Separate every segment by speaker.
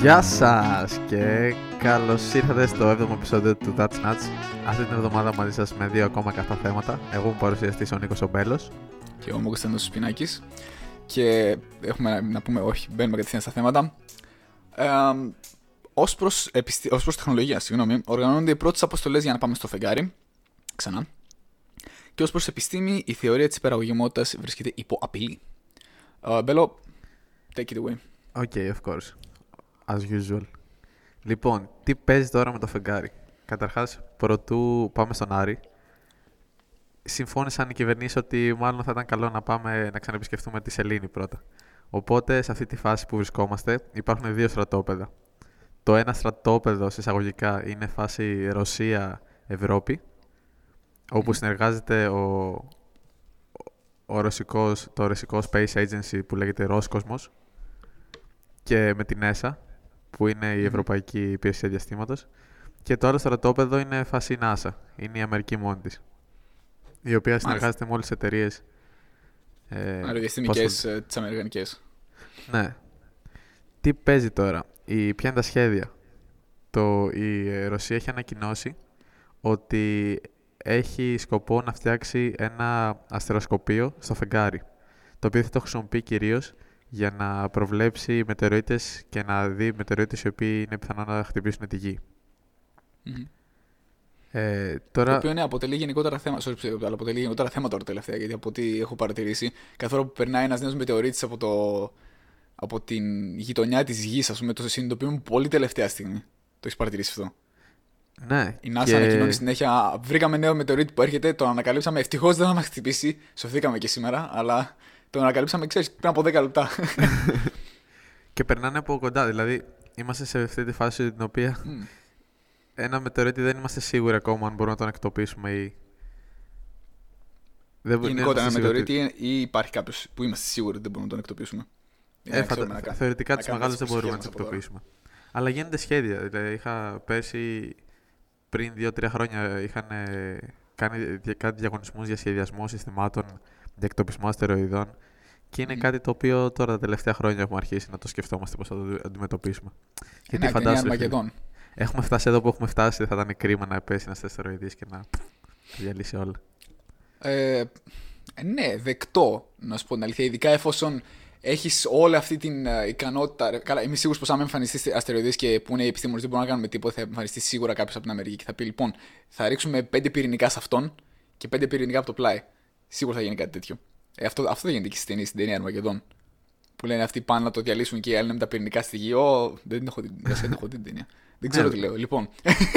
Speaker 1: Γεια σας και καλώς ήρθατε στο 7ο επεισόδιο του That's Nuts. Αυτή την εβδομάδα μαζί σας με δύο ακόμα καθά θέματα. Εγώ μου παρουσιαστής ο Νίκος Ομπέλος.
Speaker 2: Και εγώ είμαι ο Κωνσταντίνος Σπινάκης. Και έχουμε να πούμε, όχι, μπαίνουμε κατευθείαν στα θέματα. Ε, Ω προς επιστη... ως προς τεχνολογία, συγγνώμη, οργανώνονται οι πρώτες αποστολές για να πάμε στο φεγγάρι. Ξανά. Και ως προς επιστήμη, η θεωρία της υπεραγωγημότητας βρίσκεται υπό απειλή. Uh, Μπέλο, take it away.
Speaker 1: Okay, of course. As usual. Λοιπόν, τι παίζει τώρα με το φεγγάρι; Καταρχάς, πρωτού πάμε στον Άρη, συμφώνησαν οι κυβερνήσεις ότι μάλλον θα ήταν καλό να πάμε να ξαναεπισκεφτούμε τη Σελήνη πρώτα. Οπότε, σε αυτή τη φάση που βρισκόμαστε, υπάρχουν δύο στρατόπεδα. Το ένα στρατόπεδο, εισαγωγικά, είναι φάση Ρωσία-Ευρώπη, όπου συνεργάζεται ο, ο ρωσικός, το ρωσικό Space Agency που λέγεται Roscosmos και με την ESA, που είναι η Ευρωπαϊκή Υπηρεσία Διαστήματος. Και το άλλο στρατόπεδο είναι φάση NASA, είναι η Αμερική μόνη της, η οποία συνεργάζεται με όλες τις εταιρείες
Speaker 2: ε, Αεροδιαστημικές πώς... τις Αμερικανικές.
Speaker 1: Ναι. Τι παίζει τώρα η, ποια είναι τα σχέδια; Το, η Ρωσία έχει ανακοινώσει ότι έχει σκοπό να φτιάξει ένα αστεροσκοπείο στο φεγγάρι, το οποίο θα το χρησιμοποιεί κυρίως για να προβλέψει μετεωρίτες και να δει μετεωρίτες οι οποίοι είναι πιθανό να χτυπήσουν τη γη.
Speaker 2: Ε, τώρα... Το οποίο ναι, αποτελεί γενικότερα θέμα. Sorry, αλλά αποτελεί γενικότερα θέμα τώρα τελευταία. Γιατί από ό,τι έχω παρατηρήσει, κάθε φορά που περνάει ένας νέος μετεωρίτης από το από την γειτονιά της γης, ας πούμε, το συνειδητοποιούμε πολύ τελευταία στιγμή. Το έχεις παρατηρήσει αυτό;
Speaker 1: Ναι.
Speaker 2: Η NASA και... ανακοινώνει συνέχεια. Βρήκαμε νέο μετεωρίτη που έρχεται, το ανακαλύψαμε. Ευτυχώς δεν θα μας χτυπήσει. Σωθήκαμε και σήμερα, αλλά το ανακαλύψαμε, ξέρεις, πριν από 10 λεπτά.
Speaker 1: και περνάνε από κοντά. Δηλαδή, είμαστε σε αυτή τη φάση την οποία mm. ένα μετεωρίτη δεν είμαστε σίγουροι ακόμα αν μπορούμε να τον εκτοπίσουμε ή.
Speaker 2: Δεν Γενικότερα ένα μετεωρίτη ή υπάρχει κάποιος που είμαστε σίγουροι ότι δεν μπορούμε να τον εκτοπίσουμε.
Speaker 1: Ε, φαντα... Θεωρητικά τι μεγάλε δεν μπορούμε να τι εκτοπίσουμε. Αλλά γίνονται σχέδια. Δηλαδή, είχα πέρσι πριν 2-3 χρόνια είχαν κάνει κάτι διαγωνισμούς για σχεδιασμό συστημάτων για εκτοπισμό αστεροειδών. Και είναι mm. κάτι το οποίο τώρα τα τελευταία χρόνια έχουμε αρχίσει να το σκεφτόμαστε πώς θα το αντιμετωπίσουμε.
Speaker 2: Γιατί ναι, φαντάζομαι.
Speaker 1: Έχουμε φτάσει εδώ που έχουμε φτάσει. Θα ήταν κρίμα να πέσει ένας αστεροειδής και να διαλύσει όλα.
Speaker 2: Ε, ναι, δεκτό να σου πω την αλήθεια. Ειδικά εφόσον έχεις όλη αυτή την uh, ικανότητα. Καλά, είμαι σίγουρος πως αν εμφανιστείς αστεροειδέ και που είναι οι επιστήμονες δεν μπορούν να κάνουμε τίποτα, θα εμφανιστείς σίγουρα κάποιος από την Αμερική και θα πει: Λοιπόν, θα ρίξουμε πέντε πυρηνικά σε αυτόν και πέντε πυρηνικά από το πλάι. Σίγουρα θα γίνει κάτι τέτοιο. Ε, αυτό, αυτό δεν γίνεται και στην ταινία, στην ταινία Αρμαγεδόν. Που λένε αυτοί πάνε να το διαλύσουν και οι άλλοι με τα πυρηνικά στη γη. Ω, δεν έχω δει, δεν έχω την ταινία. Δεν ξέρω ναι. τι λέω. Λοιπόν.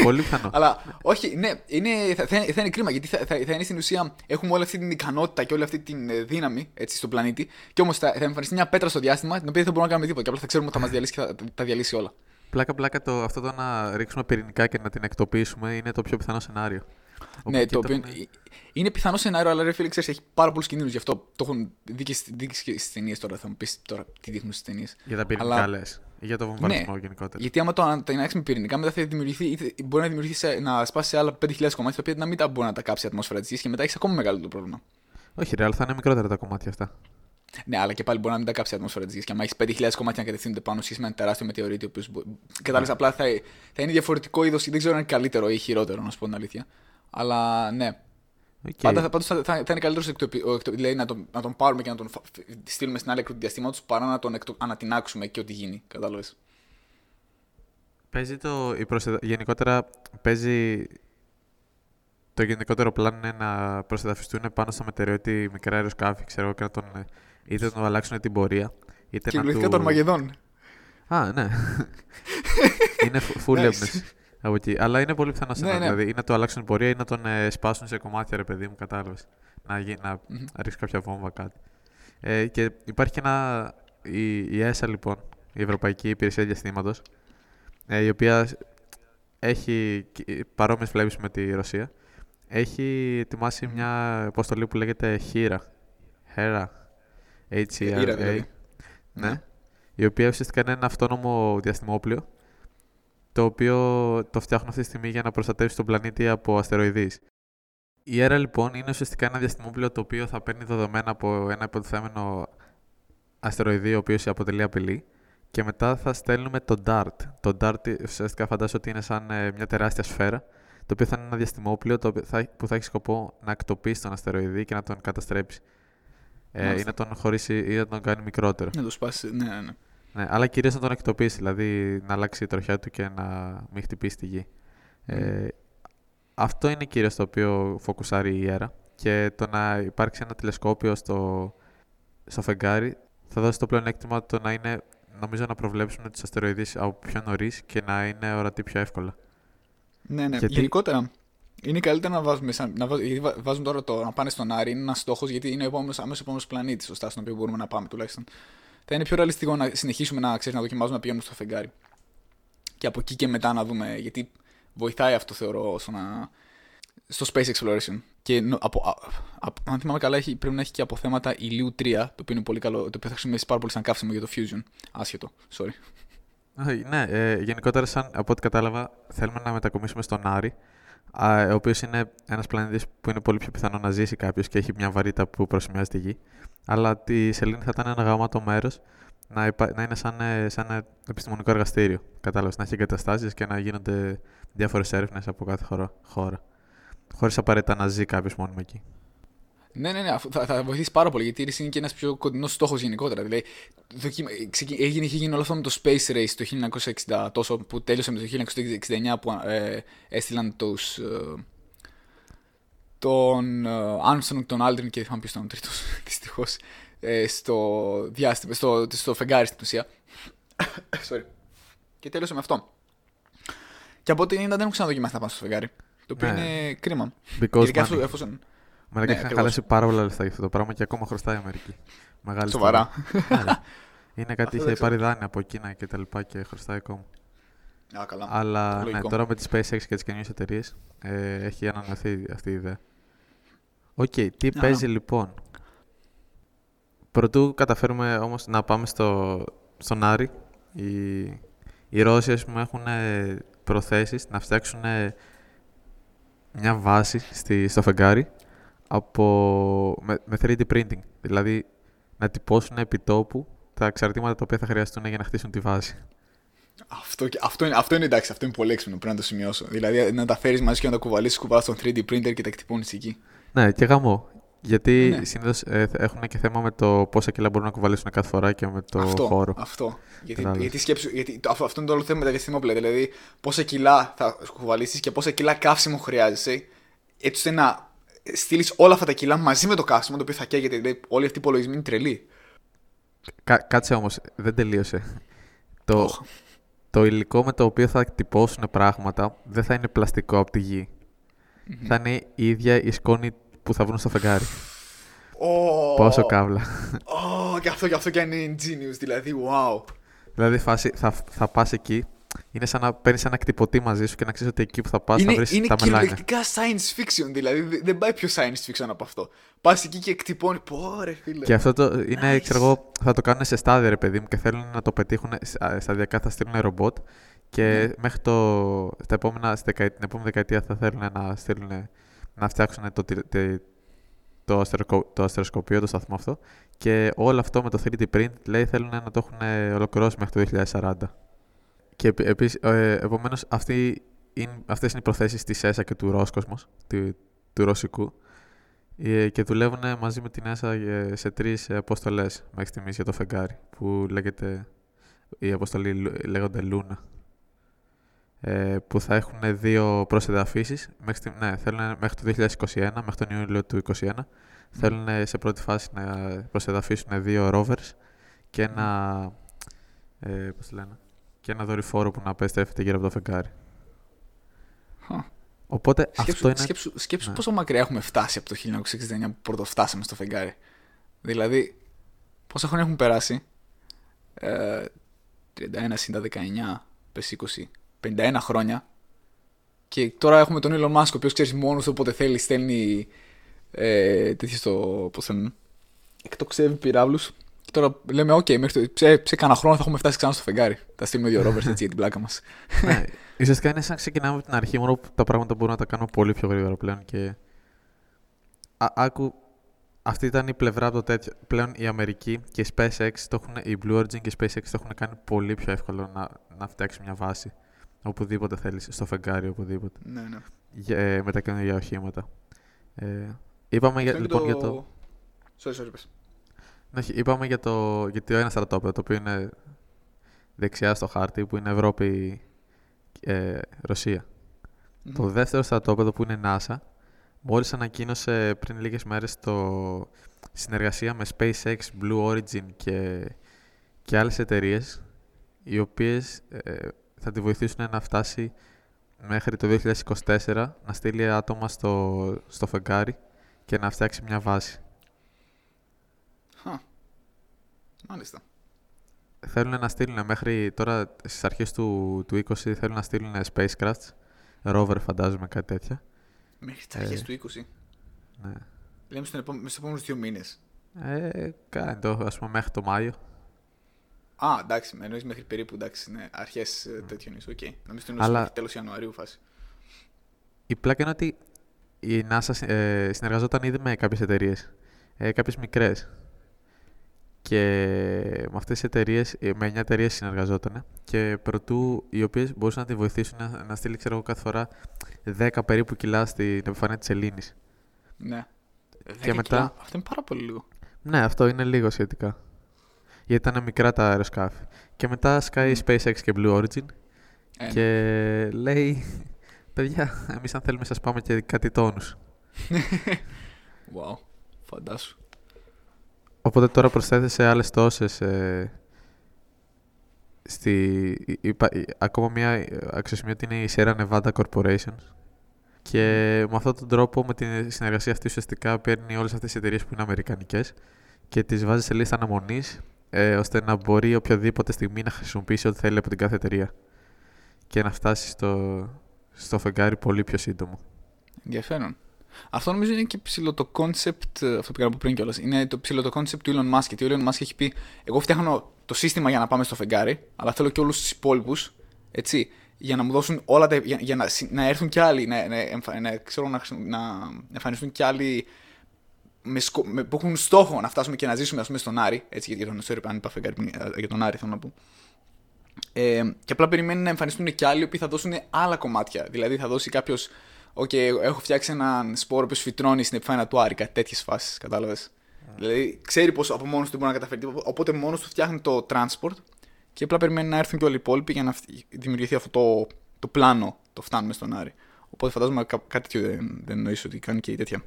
Speaker 1: Πολύ πιθανό.
Speaker 2: Αλλά όχι, ναι, είναι, θα, θα, θα, είναι κρίμα γιατί θα, θα, θα, είναι στην ουσία. Έχουμε όλη αυτή την ικανότητα και όλη αυτή τη ε, δύναμη έτσι, στον πλανήτη. Και όμως θα, θα εμφανιστεί μια πέτρα στο διάστημα την οποία δεν μπορούμε να κάνουμε τίποτα. Και απλά θα ξέρουμε ότι θα μας διαλύσει και θα τα διαλύσει όλα.
Speaker 1: Πλάκα-πλάκα το, αυτό το να ρίξουμε πυρηνικά και να την εκτοπίσουμε είναι το πιο πιθανό σενάριο.
Speaker 2: Ναι, το οποίο είναι... είναι πιθανό σενάριο, αλλά ρε φίλε, ξέρεις, έχει πάρα πολλούς κινδύνους γι' αυτό. Το έχουν δει και στι ταινίες τώρα. Θα μου πεις τώρα τι δείχνουν στις ταινίες.
Speaker 1: Για τα πυρηνικά αλλά... λες. Για το βομβαρδισμό
Speaker 2: ναι,
Speaker 1: γενικότερα.
Speaker 2: Γιατί άμα το ανατινάξει με πυρηνικά, μετά θα δημιουργηθεί, μπορεί να δημιουργήσει να σπάσει σε άλλα 5.000 κομμάτια, τα οποία να μην τα μπορεί να τα κάψει η ατμόσφαιρα της γης και μετά έχεις ακόμα μεγαλύτερο πρόβλημα.
Speaker 1: Όχι, ρε, αλλά θα είναι μικρότερα τα κομμάτια αυτά.
Speaker 2: Ναι, αλλά και πάλι μπορεί να μην τα κάψει η ατμόσφαιρα της γης. Και αν έχεις 5.000 κομμάτια να κατευθύνονται πάνω σχέση με ένα τεράστιο μετεωρίτη, ο οποίος. Κατάλαβες απλά θα, θα είναι διαφορετικό είδος, δεν ξέρω αν είναι καλύτερο ή χειρότερο, να σου πω την αλήθεια. Αλλά ναι. Okay. Πάντα, πάντως θα, θα, θα είναι καλύτερος δηλαδή, να, τον, να τον πάρουμε και να τον στείλουμε στην άλλη άκρη τους διαστήματο παρά να τον εκτο, ανατινάξουμε και ό,τι γίνει. Κατάλαβες.
Speaker 1: Παίζει το. Η Γενικότερα παίζει. Το γενικότερο πλάνο είναι να προστατευτούν πάνω στο μετεωρίτη μικρά αεροσκάφη, ξέρω, και να τον. είτε να αλλάξουν την πορεία. Είτε
Speaker 2: Κυριολεκτικά
Speaker 1: του...
Speaker 2: τον Μαγεδόν.
Speaker 1: Α, ναι. είναι full nice από εκεί. Αλλά είναι πολύ πιθανό ναι, ναι. Δηλαδή, ή να το αλλάξουν πορεία ή να τον ε, σπάσουν σε κομμάτια, ρε παιδί μου, κατάλαβες. Να, να mm-hmm. ρίξει κάποια βόμβα κάτι. Ε, και υπάρχει και ένα. Η, η ESA, λοιπόν, η Ευρωπαϊκή Υπηρεσία Διαστήματος, ε, η οποία έχει παρόμοιες βλέπει με τη Ρωσία. Έχει ετοιμάσει μια αποστολή που λέγεται HERA. HERA. H-E-R-A. Δηλαδή. Ναι. ναι. Η οποία ουσιαστικά είναι ένα αυτόνομο διαστημόπλιο το οποίο το φτιάχνουν αυτή τη στιγμή για να προστατεύσει τον πλανήτη από αστεροειδείς. Η ΕΡΑ λοιπόν είναι ουσιαστικά ένα διαστημόπλαιο το οποίο θα παίρνει δεδομένα από ένα υποτιθέμενο αστεροειδή, ο οποίος αποτελεί απειλή. Και μετά θα στέλνουμε το DART. Το DART ουσιαστικά φαντάζομαι ότι είναι σαν ε, μια τεράστια σφαίρα, το οποίο θα είναι ένα διαστημόπλαιο το θα, που θα έχει σκοπό να εκτοπίσει τον αστεροειδή και να τον καταστρέψει. Ε, ή να τον χωρίσει ή να τον κάνει μικρότερο.
Speaker 2: Να το σπάσει, ναι, ναι. Ναι.
Speaker 1: ναι αλλά κυρίως να τον εκτοπίσει, δηλαδή να αλλάξει η τροχιά του και να μην χτυπήσει τη γη. Ε, αυτό είναι κυρίως το οποίο φοκουσάρει η ΕΡΑ. Και το να υπάρξει ένα τηλεσκόπιο στο, στο φεγγάρι θα δώσει το πλεονέκτημα το να είναι, νομίζω, να προβλέψουν τους αστεροειδείς από πιο νωρίς και να είναι ορατοί πιο εύκολα.
Speaker 2: Ναι, ναι. Γιατί... Γενικότερα, είναι καλύτερα να βάζουμε, να βάζουμε τώρα το να πάνε στον Άρη, είναι ένας στόχος γιατί είναι ο αμέσως επόμενος πλανήτης, σωστά, στον οποίο μπορούμε να πάμε τουλάχιστον. Θα είναι πιο ρεαλιστικό να συνεχίσουμε να, ξέρεις, να δοκιμάζουμε να πηγαίνουμε στο φεγγάρι. Και από εκεί και μετά να δούμε, γιατί βοηθάει αυτό θεωρώ στο, να... στο Space Exploration. Και από, α, αν θυμάμαι καλά, έχει, πρέπει να έχει και αποθέματα ηλίου 3, το οποίο είναι πολύ καλό, το οποίο θα χρησιμοποιήσει πάρα πολύ σαν καύσιμο για το Fusion. Άσχετο, sorry.
Speaker 1: Ναι, ε, γενικότερα, σαν, από ό,τι κατάλαβα, θέλουμε να μετακομίσουμε στον Άρη, α, ο οποίος είναι ένας πλανήτη που είναι πολύ πιο πιθανό να ζήσει κάποιος και έχει μια βαρύτητα που προσημειάζει τη γη. Αλλά τη Σελήνη θα ήταν ένα γαμάτο μέρος να, να είναι σαν, ε, σαν ένα επιστημονικό εργαστήριο. Κατάλαβες, να έχει εγκαταστάσεις και να γίνονται διάφορες έρευνες από κάθε χώρα. χώρα. Χωρίς απαραίτητα να ζει κάποιος μόνιμο εκεί.
Speaker 2: Ναι, ναι, ναι, θα, θα βοηθήσει πάρα πολύ γιατί είναι και ένας πιο κοντινός στόχος γενικότερα. Δηλαδή, έγινε, είχε γίνει όλο αυτό με το Space Race το 1960, τόσο που τέλειωσε με το 1969 που ε, έστειλαν τους, ε, τον ε, Armstrong, τον Aldrin και δεν θυμάμαι ποιος ήταν ο τρίτος, δυστυχώς, ε, στο, διάστημα, στο, στο φεγγάρι στην ουσία. Sorry. Και τέλειωσε με αυτό. Και από ό,τι δεν έχουν ξαναδοκιμάσει να πάνε στο φεγγάρι. Το οποίο ναι. είναι κρίμα.
Speaker 1: Because Ειδικά εφόσον. Μερικά ναι, είχαν χαλάσει πάρα πολλά λεφτά για αυτό το πράγμα και ακόμα χρωστάει η Αμερική.
Speaker 2: Μεγάλη Σοβαρά.
Speaker 1: Ναι, ναι. είναι κάτι είχε πάρει δάνεια από Κίνα και τα λοιπά και χρωστάει ακόμα.
Speaker 2: Α, καλά.
Speaker 1: Αλλά ναι, τώρα με τη SpaceX και τις καινούριε εταιρείες ε, έχει ανανεωθεί αυτή η ιδέα. OK, okay, τι παίζει λοιπόν; Προτού καταφέρουμε όμως να πάμε στο, στον Άρη, οι, οι Ρώσοι ας πούμε, έχουν προθέσεις να φτιάξουν μια βάση στη, στο φεγγάρι από, με, με 3D printing. Δηλαδή να τυπώσουν επί τόπου τα εξαρτήματα τα οποία θα χρειαστούν για να χτίσουν τη βάση.
Speaker 2: Αυτό, αυτό, είναι, αυτό είναι εντάξει, αυτό είναι πολύ έξυπνο. Πρέπει να το σημειώσω. Δηλαδή να τα φέρεις μαζί και να τα κουβαλήσεις κουβά στον 3D printer και τα εκτυπώνεις εκεί.
Speaker 1: Ναι, και γαμό. Γιατί ναι. συνήθως ε, έχουν και θέμα με το πόσα κιλά μπορούν να κουβαλήσουν κάθε φορά και με το
Speaker 2: αυτό,
Speaker 1: χώρο.
Speaker 2: Αυτό. Γιατί, γιατί, σκέψου, γιατί αυτό, αυτό είναι το όλο θέμα με τα διαστημόπλαια. Δηλαδή, πόσα κιλά θα κουβαλήσεις και πόσα κιλά καύσιμο χρειάζεσαι, έτσι ώστε να στείλεις όλα αυτά τα κιλά μαζί με το καύσιμο το οποίο θα καίγεται. Δηλαδή, όλοι αυτοί οι υπολογισμοί είναι τρελοί.
Speaker 1: Κα, κάτσε όμως, δεν τελείωσε. Το, oh. το υλικό με το οποίο θα τυπώσουν πράγματα δεν θα είναι πλαστικό από τη γη. Mm-hmm. Θα είναι η ίδια η σκόνη που θα βρουν στο φεγγάρι.
Speaker 2: Oh.
Speaker 1: Πόσο κάβλα.
Speaker 2: Oh, και αυτό και αυτό και είναι ingenious, δηλαδή, wow.
Speaker 1: Δηλαδή, φάση, θα, θα πας εκεί, είναι σαν να παίρνεις ένα κτυπωτή μαζί σου και να ξέρεις ότι εκεί που θα πας θα βρεις τα μελάνια.
Speaker 2: Είναι κυριολεκτικά science fiction, δηλαδή δεν πάει πιο science fiction από αυτό. Πας εκεί και εκτυπώνει. Πόρε, φίλε.
Speaker 1: Και αυτό το είναι, ξέρω εγώ, θα το κάνουν σε στάδια, ρε παιδί μου, και θέλουν να το πετύχουν σταδιακά. Θα στείλουν ρομπότ και mm. μέχρι το, στα επόμενα, στην επόμενη δεκαετία θα θέλουν να, στείλουν, να φτιάξουν το, το, αστεροκο, το αστεροσκοπείο, το σταθμό αυτό. Και όλο αυτό με το 3D print λέει θέλουν να το έχουν ολοκληρώσει μέχρι το 2040. Και επίσης, ε, επομένως αυτή είναι, αυτές είναι οι προθέσεις της ΕΣΑ και του Ρόσκοσμος, του, του Ρωσικού. Ε, και δουλεύουν μαζί με την ΕΣΑ σε τρεις αποστολές μέχρι στιγμής για το φεγγάρι που λέγεται, η αποστολή λέγονται Λούνα. Ε, που θα έχουν δύο προσεδαφίσεις μέχρι, ναι, θέλουν μέχρι το 2021, μέχρι τον Ιούλιο του 2021 θέλουν σε πρώτη φάση να προσεδαφίσουν δύο rovers και ένα, ε, πώς λένε, και ένα δορυφόρο που να πέστρεφεται γύρω από το φεγγάρι. Οπότε σκέψου, αυτό είναι.
Speaker 2: Σκέψου, σκέψου ναι. πόσο μακριά έχουμε φτάσει από το 1969 που πρώτο φτάσαμε στο φεγγάρι. Δηλαδή, πόσα χρόνια έχουν περάσει; Ε, 31 συν 19, πες 20, 51 χρόνια. Και τώρα έχουμε τον Elon Musk, ο οποίος ξέρεις μόνος του όποτε θέλει, στέλνει ε, τέτοιο στο. Πώς θέλουν. Εκτοξεύει πυράβλους τώρα λέμε, OK, μέχρι το, σε, σε κανένα χρόνο θα έχουμε φτάσει ξανά στο φεγγάρι. Θα στείλουμε δύο ρόβερ έτσι για την πλάκα μας.
Speaker 1: ναι, ουσιαστικά είναι σαν ξεκινάμε από την αρχή, μόνο που τα πράγματα μπορούν να τα κάνουμε πολύ πιο γρήγορα πλέον και άκου, αυτή ήταν η πλευρά από το τέτοιο. Πλέον η Αμερική και η SpaceX, το έχουν, η Blue Origin και η SpaceX το έχουν κάνει πολύ πιο εύκολο να, να φτιάξει μια βάση. Οπουδήποτε θέλεις, στο φεγγάρι, οπουδήποτε.
Speaker 2: Ναι, ναι.
Speaker 1: Για, ε, με τα καινούργια οχήματα. Ε, είπαμε για, λοιπόν για το...
Speaker 2: Sorry, sorry, πες.
Speaker 1: Ναι, είπαμε για το, για το ένας στρατόπεδο, το οποίο είναι δεξιά στο χάρτη, που είναι Ευρώπη-Ρωσία. Ε, το δεύτερο στρατόπεδο που είναι NASA, μόλις ανακοίνωσε πριν λίγες μέρες το συνεργασία με SpaceX, Blue Origin και, και άλλες εταιρείες, οι οποίες ε, θα τη βοηθήσουν να φτάσει μέχρι το 2024 να στείλει άτομα στο, στο φεγγάρι και να φτιάξει μια βάση.
Speaker 2: Μάλιστα.
Speaker 1: Θέλουν να στείλουν μέχρι τώρα στις αρχές του, του 20 θέλουν να στείλουν spacecraft, rover φαντάζομαι κάτι τέτοια.
Speaker 2: Μέχρι τις αρχές ε, του 20.
Speaker 1: Ναι.
Speaker 2: Λέμε στους επόμενους δύο μήνες.
Speaker 1: Ε, κάνει το, ας πούμε μέχρι το Μάιο.
Speaker 2: Α, εντάξει, με εννοείς μέχρι περίπου εντάξει, ναι, αρχές mm. τέτοιων ίσως. Okay. Νομίζω ότι είναι τέλος Ιανουαρίου φάση.
Speaker 1: Η πλάκα είναι ότι η NASA ε, συνεργαζόταν ήδη με κάποιες εταιρείες, ε, κάποιες μικρές. Και με αυτές τι εταιρείες, ε, με 9 εταιρείες συνεργαζόταν και προτού οι οποίες μπορούσαν να τη βοηθήσουν να, να στείλει, ξέρω εγώ, κάθε φορά 10 περίπου κιλά στην επιφάνεια της Ελλήνης.
Speaker 2: Ναι. Και μετά... Αυτό είναι πάρα πολύ λίγο.
Speaker 1: Ναι, αυτό είναι λίγο σχετικά γιατί ήταν μικρά τα αεροσκάφη. Και μετά σκάει mm. SpaceX και Blue Origin ε, ναι. και λέει, παιδιά, εμείς αν θέλουμε σας πάμε και κάτι τόνους.
Speaker 2: wow, φαντάσου.
Speaker 1: Οπότε τώρα προσθέθησε άλλες τόσες ε, στη, ακόμα μια αξιοσημείωτη είναι η Sierra Nevada Corporation και με αυτόν τον τρόπο, με τη συνεργασία αυτή ουσιαστικά παίρνει όλες αυτές τις εταιρείες που είναι αμερικανικές και τις βάζει σε λίστα αναμονής ε, ώστε να μπορεί οποιαδήποτε στιγμή να χρησιμοποιήσει ό,τι θέλει από την κάθε εταιρεία και να φτάσει στο, στο φεγγάρι πολύ πιο σύντομο.
Speaker 2: Ενδιαφέρον. Αυτό νομίζω είναι και ψηλό το concept, ε, αυτό που από πριν κιόλας. Είναι το ψηλό το concept του Elon Musk. Γιατί ο Elon Musk έχει πει: Εγώ φτιάχνω το σύστημα για να πάμε στο φεγγάρι, αλλά θέλω και όλους τους υπόλοιπους, έτσι, για να μου δώσουν όλα τα. για, για να, να έρθουν κι άλλοι, να, να, να, ξέρω, να, να εμφανιστούν κι άλλοι με σκο... με... που έχουν στόχο να φτάσουμε και να ζήσουμε ας πούμε, στον Άρη. Έτσι, για τον ιστορικό αν είπα για τον Άρη, θέλω να πω. Ε, και απλά περιμένει να εμφανιστούν και άλλοι που θα δώσουν άλλα κομμάτια. Δηλαδή θα δώσει κάποιος. Οκ, έχω φτιάξει έναν σπόρο που φυτρώνει στην επιφάνεια του Άρη, κάτι τέτοιες φάσεις, κατάλαβες. Δηλαδή ξέρει πως από μόνος του μπορεί να καταφέρει. Οπότε μόνος του φτιάχνει το transport και απλά περιμένει να έρθουν και όλοι οι υπόλοιποι για να δημιουργηθεί αυτό το, το πλάνο το φτάνουμε στον Άρη. Οπότε φαντάζομαι κάτι τέτοιο δεν, δεν εννοείς ότι κάνει και η τέτοια.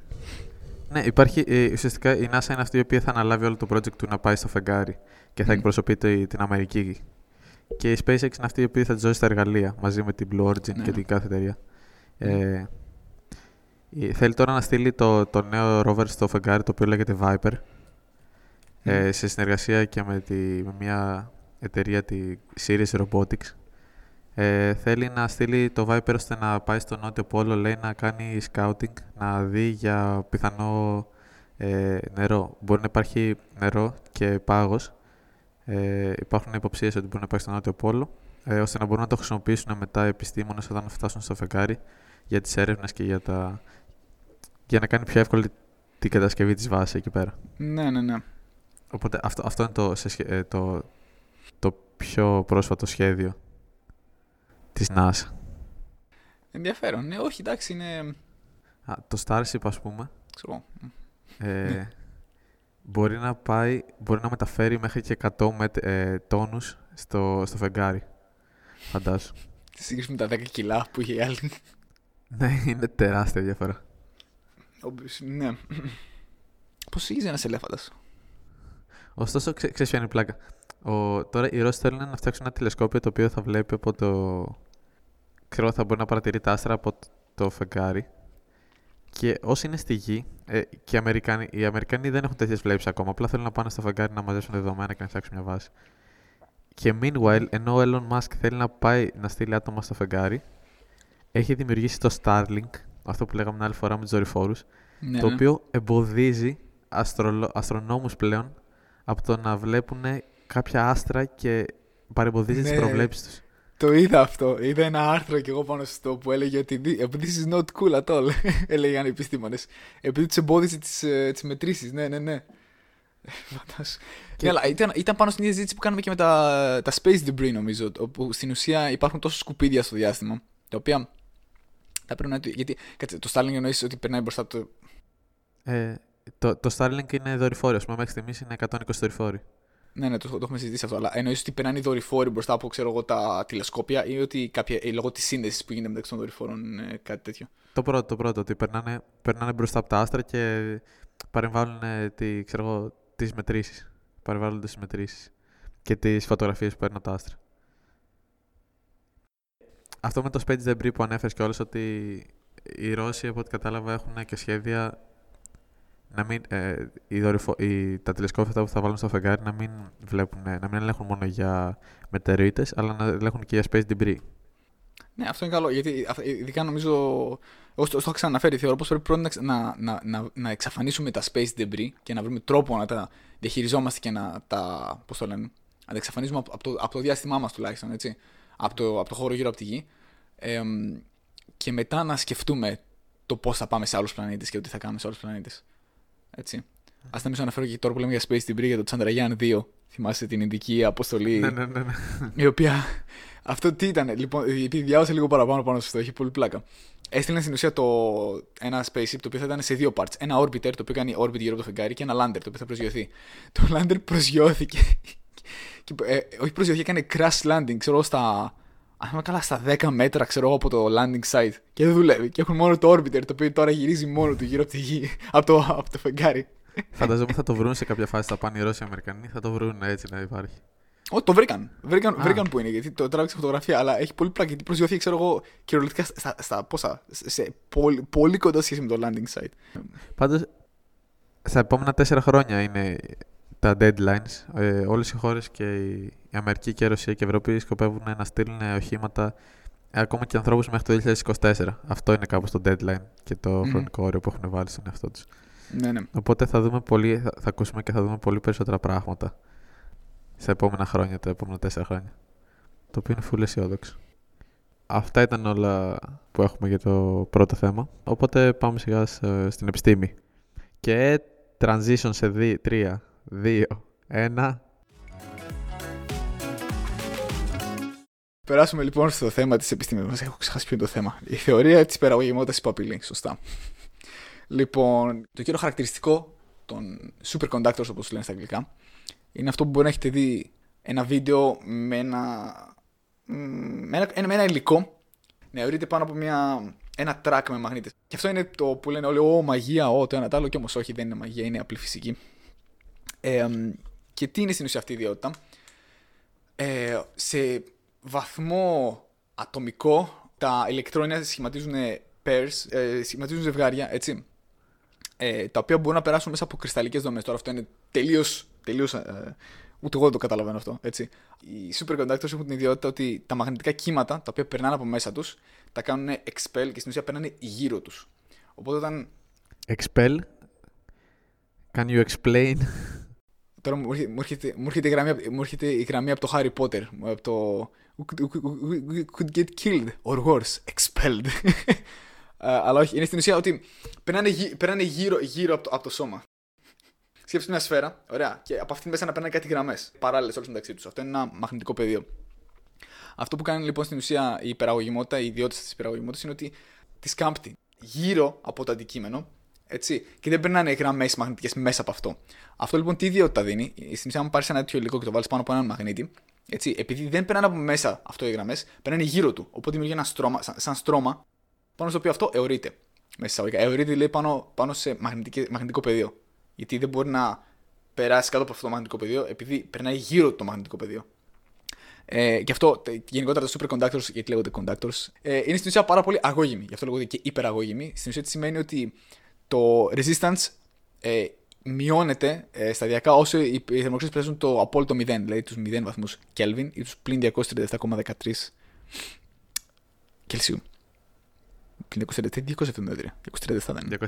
Speaker 1: Ναι, υπάρχει. Ε, ουσιαστικά η NASA είναι αυτή η οποία θα αναλάβει όλο το project του να πάει στο φεγγάρι και θα mm. εκπροσωπεί την Αμερική. Και η SpaceX είναι αυτή η οποία θα τη δώσει τα εργαλεία μαζί με την Blue Origin ναι. και την κάθε εταιρεία. Ε, θέλει τώρα να στείλει το, το νέο rover στο φεγγάρι το οποίο λέγεται Viper ε, σε συνεργασία και με, τη, με μια εταιρεία τη Series Robotics ε, θέλει να στείλει το Viper ώστε να πάει στο Νότιο Πόλο, λέει να κάνει scouting, να δει για πιθανό ε, νερό. Μπορεί να υπάρχει νερό και πάγος. Ε, υπάρχουν υποψίες ότι μπορεί να υπάρχει στο Νότιο Πόλο, ε, ώστε να μπορούν να το χρησιμοποιήσουν μετά οι επιστήμονες όταν φτάσουν στο φεγγάρι για τις έρευνες και για, τα... για να κάνει πιο εύκολη την κατασκευή της βάσης εκεί πέρα.
Speaker 2: Ναι, ναι, ναι.
Speaker 1: Οπότε αυτό, αυτό είναι το, ε, το, το πιο πρόσφατο σχέδιο της NASA.
Speaker 2: Ενδιαφέρον. Ναι, όχι, εντάξει, είναι...
Speaker 1: Α, το Starship, ας πούμε,
Speaker 2: Ξέρω.
Speaker 1: ε, ναι. μπορεί, να πάει, μπορεί να μεταφέρει μέχρι και 100 με, ε, τόνους στο, στο φεγγάρι. Φαντάσου.
Speaker 2: Τη σύγκριση με τα 10 κιλά που είχε η άλλη.
Speaker 1: ναι, είναι τεράστια διαφορά.
Speaker 2: ναι. Πώς είχε ένας ελέφαντας;
Speaker 1: Ωστόσο, ξέ, ξέρεις ποια είναι η πλάκα. Ο, τώρα οι Ρώσοι θέλουν να φτιάξουν ένα τηλεσκόπιο το οποίο θα βλέπει από το, ξέρω, θα μπορεί να παρατηρεί τα άστρα από το φεγγάρι. Και όσοι είναι στη γη, ε, και οι Αμερικάνοι, οι Αμερικάνοι δεν έχουν τέτοιες βλέψεις ακόμα. Απλά θέλουν να πάνε στο φεγγάρι να μαζέψουν δεδομένα και να φτιάξουν μια βάση. Και meanwhile, ενώ ο Elon Musk θέλει να πάει να στείλει άτομα στο φεγγάρι, έχει δημιουργήσει το Starlink, αυτό που λέγαμε την άλλη φορά με τους δορυφόρους, ναι, το ναι. οποίο εμποδίζει αστρολο... αστρονόμους πλέον από το να βλέπουν κάποια άστρα και παρεμποδίζει ναι. τι προβλέψεις τους.
Speaker 2: Το είδα αυτό. Είδα ένα άρθρο και εγώ πάνω στο που έλεγε ότι this is not cool at all. Έλεγαν οι επιστήμονε. Επειδή τους εμπόδισε τις ε, μετρήσεις. Ναι, ναι, ναι. Και... Ναι, αλλά ήταν, ήταν πάνω στην ίδια συζήτηση που κάνουμε και με τα, τα space debris, νομίζω. Όπου στην ουσία υπάρχουν τόσο σκουπίδια στο διάστημα. Τα οποία θα πρέπει να. Γιατί κάτσε, το Starlink εννοείς ότι περνάει μπροστά από το.
Speaker 1: Ε, το, το Starlink είναι δορυφόρο. Α πούμε, μέχρι στιγμής είναι 120 δορυφόροι.
Speaker 2: Ναι, ναι, το, το έχουμε συζητήσει αυτό. Αλλά εννοείς ότι περνάνε οι δορυφόροι μπροστά από ξέρω εγώ, τα τηλεσκόπια ή ότι κάποια, ή λόγω της σύνδεσης που γίνεται μεταξύ των δορυφόρων ε, κάτι τέτοιο;
Speaker 1: Το πρώτο, το πρώτο. Ότι περνάνε, περνάνε μπροστά από τα άστρα και παρεμβάλλουν ε, τι, ξέρω τις μετρήσεις. Παρεμβάλλονται τις μετρήσεις και τις φωτογραφίες που παίρνουν τα άστρα. Αυτό με το Space Debris που ανέφερες κιόλας ότι οι Ρώσοι από ό,τι κατάλαβα έχουν και σχέδια να μην, ε, οι δορυφο, οι, τα τηλεσκόπια που θα βάλουν στο φεγγάρι να μην, βλέπουν, να μην ελέγχουν μόνο για μετεωρίτε, αλλά να ελέγχουν και για space debris.
Speaker 2: Ναι, αυτό είναι καλό. Γιατί ειδικά νομίζω. Εγώ το, το έχω ξαναφέρει. Θεωρώ πως πρέπει πρώτα να, να, να, να, εξαφανίσουμε τα space debris και να βρούμε τρόπο να τα διαχειριζόμαστε και να τα. Πώς το λένε. Να τα εξαφανίσουμε από, το, από το διάστημά μας τουλάχιστον. Έτσι, από, το, από το χώρο γύρω από τη γη. Ε, και μετά να σκεφτούμε το πώς θα πάμε σε άλλους πλανήτες και τι θα κάνουμε σε άλλους πλανήτες. Έτσι. Α μην σου αναφέρω και τώρα που λέμε για Space Debris για το Chandrayaan 2. Θυμάσαι την ειδική αποστολή.
Speaker 1: Ναι, ναι, ναι, ναι.
Speaker 2: Η οποία. Αυτό τι ήταν, λοιπόν, επειδή διάβασα λίγο παραπάνω πάνω σε αυτό, έχει πολύ πλάκα. Έστειλαν στην ουσία το, ένα spaceship το οποίο θα ήταν σε δύο parts. Ένα orbiter το οποίο κάνει orbit γύρω από το φεγγάρι και ένα lander το οποίο θα προσγειωθεί. Το lander προσγειώθηκε. και, ε, όχι προσγειώθηκε, έκανε crash landing, ξέρω στα αν είμαι καλά, στα 10 μέτρα ξέρω από το landing site και δεν δουλεύει. Και έχουν μόνο το orbiter το οποίο τώρα γυρίζει μόνο του γύρω από τη γη, από το, από το φεγγάρι.
Speaker 1: Φανταζόμαι θα το βρουν σε κάποια φάση. Θα πάνε οι Ρώσοι Αμερικανοί, θα το βρουν έτσι να υπάρχει.
Speaker 2: Όχι, το βρήκαν. Βρήκαν, βρήκαν που είναι, γιατί το τράβηξε φωτογραφία, αλλά έχει πολύ πλάκα. Γιατί προσγειώθηκε, ξέρω εγώ, κυριολεκτικά στα, στα, πόσα, σε πολύ, πολύ κοντά σχέση με το landing site.
Speaker 1: Πάντως, στα επόμενα τέσσερα χρόνια είναι τα deadlines. Ε, όλες οι χώρες και η Αμερική και η Ρωσία και η Ευρώπη σκοπεύουν να στείλουν οχήματα ε, ακόμα και ανθρώπους μέχρι το 2024. Αυτό είναι κάπως το deadline και το mm. χρονικό όριο που έχουν βάλει στον εαυτό τους.
Speaker 2: Ναι, ναι.
Speaker 1: Οπότε θα, δούμε πολύ, θα, θα ακούσουμε και θα δούμε πολύ περισσότερα πράγματα στα επόμενα χρόνια, τα επόμενα τέσσερα χρόνια. Το οποίο είναι full αισιόδοξο. Αυτά ήταν όλα που έχουμε για το πρώτο θέμα. Οπότε πάμε σιγά στην επιστήμη. Και transition σε 3, 2, 1.
Speaker 2: Περάσουμε λοιπόν στο θέμα της επιστήμης μας. Έχω ξεχάσει ποιο είναι το θέμα. Η θεωρία της υπεραγωγημότητα υπό Σωστά. Λοιπόν, το κύριο χαρακτηριστικό των superconductors, όπως λένε στα αγγλικά, είναι αυτό που μπορεί να έχετε δει ένα βίντεο με ένα, με ένα, με ένα υλικό να ορείται πάνω από μια, ένα track με μαγνήτες. Και αυτό είναι το που λένε όλοι, Ω, μαγεία, Ω, το ένα το άλλο, και όμως όχι, δεν είναι μαγεία, είναι απλή φυσική. Ε, και τι είναι στην ουσία αυτή η ιδιότητα; Ε, σε βαθμό ατομικό, τα ηλεκτρόνια σχηματίζουν pairs, ε, σχηματίζουν ζευγάρια, έτσι. Ε, τα οποία μπορούν να περάσουν μέσα από κρυσταλλικές δομές. Τώρα αυτό είναι τελείως, τελείως ε, ούτε εγώ δεν το καταλαβαίνω αυτό, έτσι. Οι superconductors έχουν την ιδιότητα ότι τα μαγνητικά κύματα, τα οποία περνάνε από μέσα τους, τα κάνουν expel και στην ουσία περνάνε γύρω τους. Οπότε όταν...
Speaker 1: Expel? Can you explain?
Speaker 2: Τώρα μου έρχεται, μου έρχεται, η, γραμμή, μου έρχεται η γραμμή από το Harry Potter. Από το. We could get killed or worse, expelled. αλλά όχι, είναι στην ουσία ότι περνάνε, περνάνε γύρω, γύρω από, το, από το σώμα. Σκέψτε μια σφαίρα, ωραία, και από αυτήν μέσα να περνάνε κάτι γραμμές παράλληλες όλες μεταξύ τους. Αυτό είναι ένα μαγνητικό πεδίο. Αυτό που κάνει λοιπόν στην ουσία η υπεραγωγημότητα, η ιδιότητα της υπεραγωγημότητας είναι ότι τη κάμπτει γύρω από το αντικείμενο έτσι, και δεν περνάνε γραμμές μαγνητικές μέσα από αυτό. Αυτό λοιπόν τι ιδιότητα δίνει; Στην ουσία, αν πάρεις ένα τέτοιο υλικό και το βάλεις πάνω από έναν μαγνήτη, έτσι, επειδή δεν περνάνε από μέσα αυτό οι γραμμές, περνάνε γύρω του. Οπότε δημιουργεί ένα στρώμα, σαν, σαν στρώμα, πάνω στο οποίο αυτό αιωρείται. Μέσα εισαγωγικά. Αιωρείται λέει πάνω, πάνω σε μαγνητικό πεδίο. Γιατί δεν μπορεί να περάσει κάτω από αυτό το μαγνητικό πεδίο, επειδή περνάει γύρω του το μαγνητικό πεδίο. Ε, γι' αυτό γενικότερα τα superconductors, γιατί λέγονται conductors, ε, είναι στην ουσία πάρα πολύ αγώγημοι. Γι' αυτό λέγονται και υπεραγώγημοι. Στην ουσία τι σημαίνει ότι το resistance ε, μειώνεται ε, σταδιακά όσο οι, οι θερμοκρασίες παίζουν το απόλυτο 0, δηλαδή τους 0 βαθμούς Kelvin ή τους πλην 237,13 Κελσίου. Πλην 273, 273. 237 δεν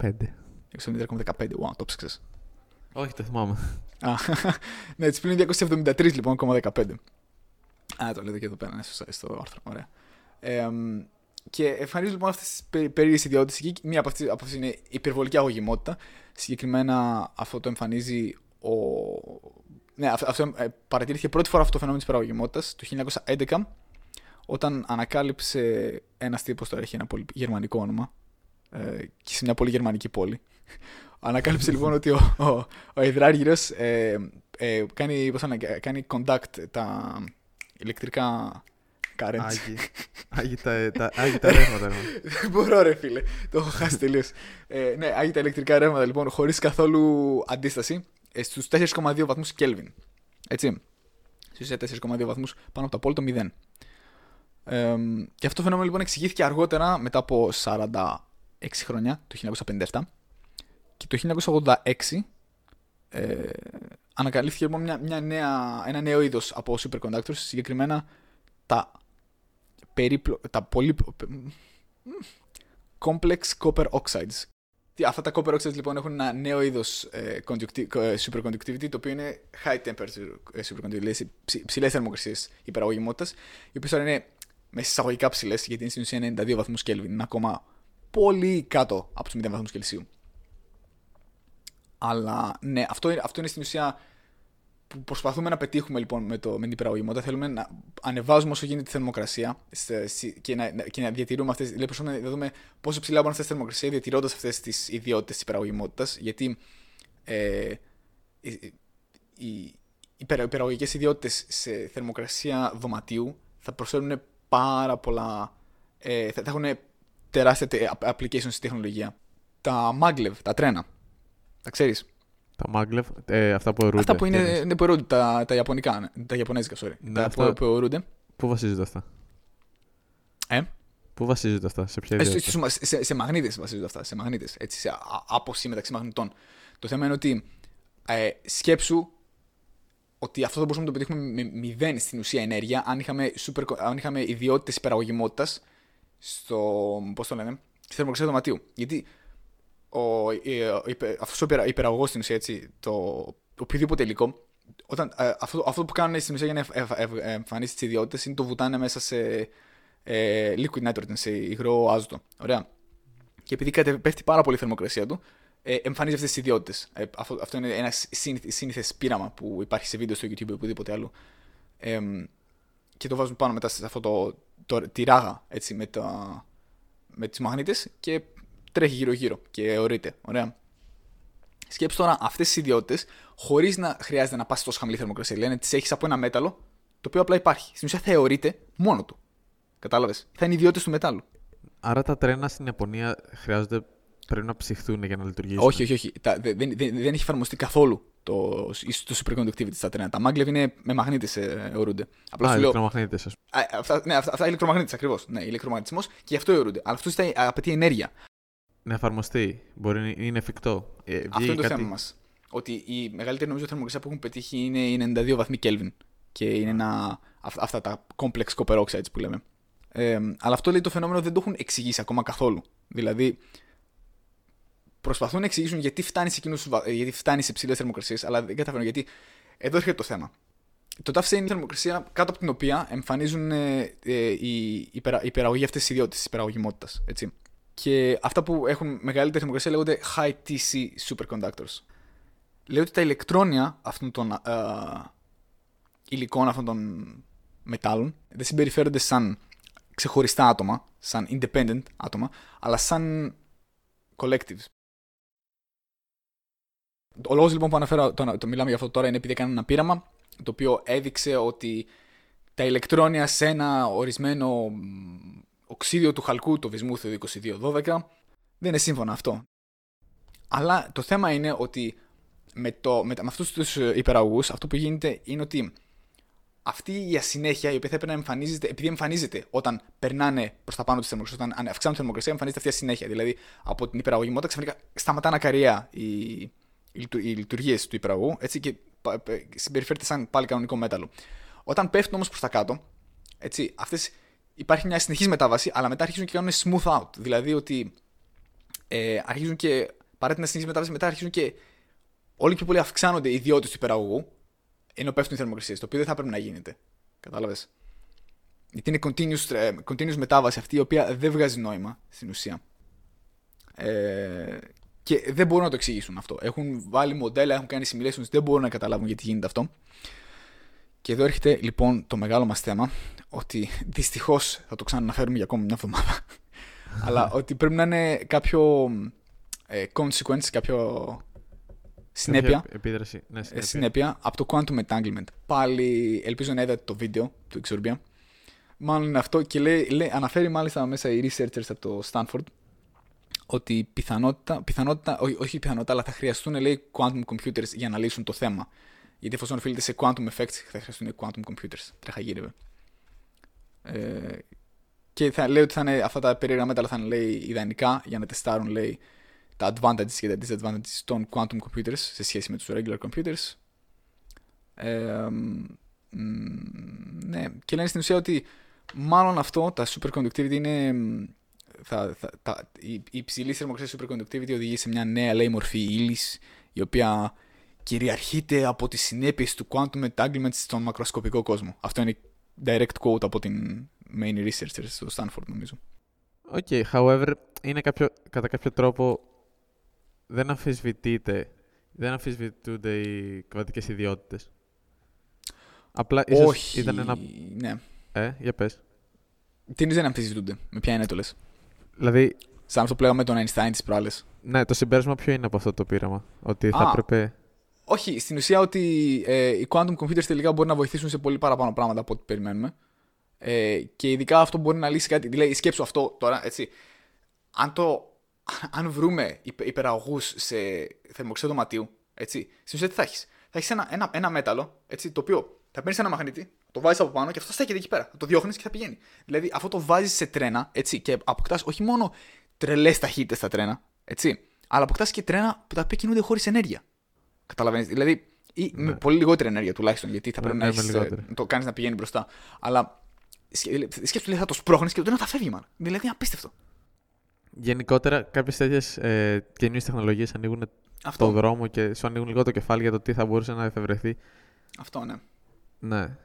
Speaker 1: 273,15.
Speaker 2: 273,15, wow, το ψάξες.
Speaker 1: Όχι, το θυμάμαι.
Speaker 2: ναι, τις πλην 273 λοιπόν, 15. Α, το λέτε και εδώ πέρα, ναι, στο άρθρο. Ωραία. Ε, και εμφανίζουν λοιπόν αυτές τις περίεργες ιδιότητες εκεί. Μία από αυτές αυτές είναι η υπερβολική αγωγημότητα. Συγκεκριμένα αυτό το εμφανίζει ο. Ναι, αυτό ε, παρατηρήθηκε πρώτη φορά αυτό το φαινόμενο της υπεραγωγημότητα το 1911 όταν ανακάλυψε ένας τύπος, τώρα έχει ένα πολύ γερμανικό όνομα, ε, και σε μια πολύ γερμανική πόλη. Ανακάλυψε λοιπόν ότι ο, ο, ο υδράργυρος ε, ε, κάνει, πώς κάνει conduct τα ηλεκτρικά currents.
Speaker 1: Άγι, άγι τα, τα, άγι τα ρεύματα.
Speaker 2: Δεν μπορώ ρε φίλε, το έχω χάσει τελείως. Ε, ναι, άγι τα ηλεκτρικά ρεύματα λοιπόν χωρίς καθόλου αντίσταση ε, στους 4,2 βαθμούς Kelvin. Έτσι. Στους 4,2 βαθμούς πάνω από το απόλυτο 0. Ε, και αυτό το φαινόμενο λοιπόν εξηγήθηκε αργότερα μετά από 46 χρόνια, το 1957. Και το 1986 ε, ανακαλύφθηκε λοιπόν μια, μια νέα, ένα νέο είδος από superconductors, συγκεκριμένα τα, περίπλο, τα πολύ complex copper oxides. Αυτά τα copper oxides λοιπόν έχουν ένα νέο είδος ε, ε, superconductivity, το οποίο είναι high temperature ε, superconductivity, δηλαδή ψηλές θερμοκρασίες υπεραγωγημότητας, οι οποίες τώρα είναι μες εισαγωγικά ψηλές, γιατί είναι στην ουσία 92 βαθμούς Kelvin, είναι ακόμα πολύ κάτω από τους 0 βαθμούς Κελσίου. Αλλά ναι, αυτό, αυτό είναι στην ουσία που προσπαθούμε να πετύχουμε λοιπόν με, το, με την υπεραγωγημότητα. Θέλουμε να ανεβάζουμε όσο γίνεται τη θερμοκρασία και να, και να διατηρούμε αυτέ. Δηλαδή, προσπαθούμε να δούμε πόσο ψηλά μπορούν να φτάσει η θερμοκρασία διατηρώντας αυτές τις ιδιότητες της υπεραγωγημότητας. Γιατί ε, οι, οι υπεραγωγικές ιδιότητες σε θερμοκρασία δωματίου θα προσφέρουν πάρα πολλά. Ε, θα, θα έχουν τεράστια application στη τεχνολογία. Τα maglev, τα τρένα. Τα ξέρεις.
Speaker 1: Τα maglev, ε, αυτά που ορούνται.
Speaker 2: Αυτά που είναι, ναι, που ορούνται, τα, τα Ιαπωνικά, τα Ιαπωνέζικα, sorry. Ναι, τα αυτά... που ορούνται.
Speaker 1: Πού βασίζονται αυτά;
Speaker 2: Ε;
Speaker 1: Πού βασίζονται αυτά, σε ποια ε,
Speaker 2: σε, σε, σε μαγνήτες βασίζονται αυτά. Σε μαγνήτες. Έτσι, σε άποψη μεταξύ μαγνητών. Το θέμα είναι ότι ε, σκέψου ότι αυτό θα μπορούσαμε να το πετύχουμε με μηδέν στην ουσία ενέργεια αν είχαμε, super, αν είχαμε ιδιότητες υπεραγωγημότητας στο. Πώς το λένε, στη θερμοκρασία του δωματίου. Γιατί ο, αυτός ο υπεραγωγός στην ουσία, έτσι, το οποιοδήποτε υλικό, όταν, ε, αυτό, αυτό που κάνουν στην ουσία για να εμφανίσει τις ιδιότητες είναι το βουτάνε μέσα σε ε, liquid nitrogen, σε υγρό άζωτο. Ωραία. Και επειδή πέφτει πάρα πολύ η θερμοκρασία του, ε, εμφανίζει αυτές τις ιδιότητες. Ε, αυτό, αυτό είναι ένα σύνηθε πείραμα που υπάρχει σε βίντεο στο YouTube ή οπουδήποτε άλλο. Ε, και το βάζουν πάνω μετά σε αυτό το, το, τη ράγα έτσι, με, τα, με τις μαγνήτες και τρέχει γύρω-γύρω και ορείται. Ωραία. Σκέψτε τώρα αυτές τις ιδιότητες χωρίς να χρειάζεται να πας τόσο χαμηλή θερμοκρασία. Λένε τις έχεις από ένα μέταλλο το οποίο απλά υπάρχει. Στην ουσία θα αιωρείται μόνο του. Κατάλαβες; Θα είναι ιδιότητες του μετάλλου.
Speaker 1: Άρα τα τρένα στην Ιαπωνία χρειάζονται Πρέπει να ψυχθούν για να λειτουργήσουν;
Speaker 2: Όχι, όχι, όχι. Τα, δεν, δεν, δεν, έχει εφαρμοστεί καθόλου το, το superconductivity στα τρένα. Τα maglev είναι με μαγνήτες ε, αιωρούνται.
Speaker 1: Απλά Α, ηλεκτρομαγνήτες, ας
Speaker 2: πούμε. Αυτά, ναι, αυτά, αυτά ηλεκτρομαγνήτες ακριβώς. Ναι, ηλεκτρομαγνητισμός και γι' αυτό αιωρούνται. Αλλά αυτός απαιτεί ενέργεια.
Speaker 1: Να εφαρμοστεί. Μπορεί να είναι εφικτό.
Speaker 2: Ε, αυτό είναι το κάτι... θέμα μας. Ότι η μεγαλύτερη νομίζω θερμοκρασία που έχουν πετύχει είναι 92 βαθμοί Kelvin. Και είναι ένα, αυτά τα complex copper oxides που λέμε. Ε, αλλά αυτό λέει το φαινόμενο δεν το έχουν εξηγήσει ακόμα καθόλου. Δηλαδή, προσπαθούν να εξηγήσουν γιατί φτάνει σε, εκείνους, γιατί φτάνει σε ψηλές θερμοκρασίες, αλλά δεν καταφέρνουν γιατί. Εδώ έρχεται το θέμα. Το TAFC είναι η θερμοκρασία κάτω από την οποία εμφανίζουν ε, ε, οι υπερα, υπεραγωγοί αυτές τις ιδιότητες της υπεραγωγημότητας. Και αυτά που έχουν μεγαλύτερη θερμοκρασία λέγονται high TC superconductors. Λέω ότι τα ηλεκτρόνια αυτών των ε, υλικών, αυτών των μετάλλων, δεν συμπεριφέρονται σαν ξεχωριστά άτομα, σαν independent άτομα, αλλά σαν collectives. Ο λόγος λοιπόν που αναφέρω, το, το μιλάμε για αυτό τώρα είναι επειδή έκανε ένα πείραμα το οποίο έδειξε ότι τα ηλεκτρόνια σε ένα ορισμένο οξύδιο του χαλκού, το βυσμούθιο 2212, δεν είναι σύμφωνα αυτό. Αλλά το θέμα είναι ότι με, το, με, με αυτούς τους υπεραγωγούς αυτό που γίνεται είναι ότι αυτή η ασυνέχεια η οποία θα έπρεπε να εμφανίζεται, επειδή εμφανίζεται όταν περνάνε προς τα πάνω της θερμοκρασίας, όταν αυξάνουν τη θερμοκρασία, εμφανίζεται αυτή η ασυνέχεια. Δηλαδή από την υπεραγωγημότητα ξαφνικά σταματά να καριέα η, οι λειτουργίες του υπεραγού έτσι, και συμπεριφέρεται σαν πάλι κανονικό μέταλλο. Όταν πέφτουν όμως προς τα κάτω, έτσι, αυτές, υπάρχει μια συνεχής μετάβαση, αλλά μετά αρχίζουν και κάνουν smooth out. Δηλαδή ότι ε, αρχίζουν και παρά την συνεχής μετάβαση, μετά αρχίζουν και όλο και πολύ αυξάνονται οι ιδιότητε του υπεραγωγού, ενώ πέφτουν οι θερμοκρασίες. Το οποίο δεν θα πρέπει να γίνεται. Κατάλαβες; γιατί είναι continuous, ε, continuous μετάβαση αυτή η οποία δεν βγάζει νόημα στην ουσία. Ε, και δεν μπορούν να το εξηγήσουν αυτό. Έχουν βάλει μοντέλα, έχουν κάνει simulations, δεν μπορούν να καταλάβουν γιατί γίνεται αυτό. Και εδώ έρχεται λοιπόν το μεγάλο μας θέμα, ότι δυστυχώς θα το ξαναναφέρουμε για ακόμη μια εβδομάδα. αλλά ότι πρέπει να είναι κάποιο ε, consequence, κάποιο συνέπεια,
Speaker 1: επίδραση, ναι,
Speaker 2: συνέπεια. συνέπεια από το quantum entanglement. Πάλι ελπίζω να είδατε το βίντεο του Exorbia. Μάλλον είναι αυτό και λέει, λέει, αναφέρει μάλιστα μέσα οι researchers από το Stanford ότι πιθανότητα, πιθανότητα όχι, όχι πιθανότητα, αλλά θα χρειαστούν λέει quantum computers για να λύσουν το θέμα. Γιατί εφόσον οφείλεται σε quantum effects, θα χρειαστούν quantum computers. Τρέχα γύρευε. Ε, και θα λέει ότι θα είναι, αυτά τα περίεργα μέταλλα θα είναι λέει, ιδανικά για να τεστάρουν λέει, τα advantages και τα disadvantages των quantum computers σε σχέση με τους regular computers. Ε, ναι, και λένε στην ουσία ότι μάλλον αυτό, τα superconductivity είναι θα, θα, τα, η, η υψηλή θερμοκρασία superconductivity οδηγεί σε μια νέα λέει μορφή ύλης, η οποία κυριαρχείται από τις συνέπειες του quantum entanglement στον μακροσκοπικό κόσμο. Αυτό είναι direct quote από την main researcher στο Stanford νομίζω.
Speaker 1: OK, okay, however, είναι κάποιο, κατά κάποιο τρόπο δεν αμφισβητείται, δεν αμφισβητούνται οι κβαντικές ιδιότητες. Απλά ίσως
Speaker 2: Όχι,
Speaker 1: ήταν ένα...
Speaker 2: ναι.
Speaker 1: Ε, για πες.
Speaker 2: Τι είναι δεν αμφισβητούνται, με ποια είναι το λες.
Speaker 1: Δηλαδή.
Speaker 2: Σαν αυτό που λέγαμε τον Einstein τη προάλλες.
Speaker 1: Ναι, το συμπέρασμα ποιο είναι από αυτό το πείραμα. Ότι θα έπρεπε.
Speaker 2: Όχι, στην ουσία ότι ε, οι quantum computers τελικά μπορεί να βοηθήσουν σε πολύ παραπάνω πράγματα από ό,τι περιμένουμε. Ε, και ειδικά αυτό μπορεί να λύσει κάτι. Δηλαδή, σκέψου αυτό τώρα, έτσι. Αν, το, αν βρούμε υπεραγωγούς σε θερμοξέδιο δωματίου, έτσι, στην ουσία τι θα έχεις; Θα έχεις ένα, ένα, ένα μέταλλο, έτσι, το οποίο θα παίρνεις ένα μαγνήτη, το βάζεις από πάνω και αυτό στέκεται εκεί πέρα. Θα το διώχνεις και θα πηγαίνει. Δηλαδή αυτό το βάζεις σε τρένα έτσι, και αποκτάς όχι μόνο τρελές ταχύτητες στα τρένα, έτσι, αλλά αποκτάς και τρένα που τα οποία κινούνται χωρίς ενέργεια. Καταλαβαίνεις. Δηλαδή ή ναι. με πολύ λιγότερη ενέργεια τουλάχιστον, γιατί θα πρέπει ναι, να, έχεις, ε, το κάνεις να πηγαίνει μπροστά. Αλλά σκέψου λέει θα το σπρώχνεις και το θα φεύγει, μάλλον. Δηλαδή απίστευτο.
Speaker 1: Γενικότερα, κάποιες τέτοιες ε, καινούριες τεχνολογίες ανοίγουν αυτό. το δρόμο και σου ανοίγουν λίγο το κεφάλι για το τι θα μπορούσε να εφευρεθεί.
Speaker 2: Αυτό, ναι.
Speaker 1: Ναι.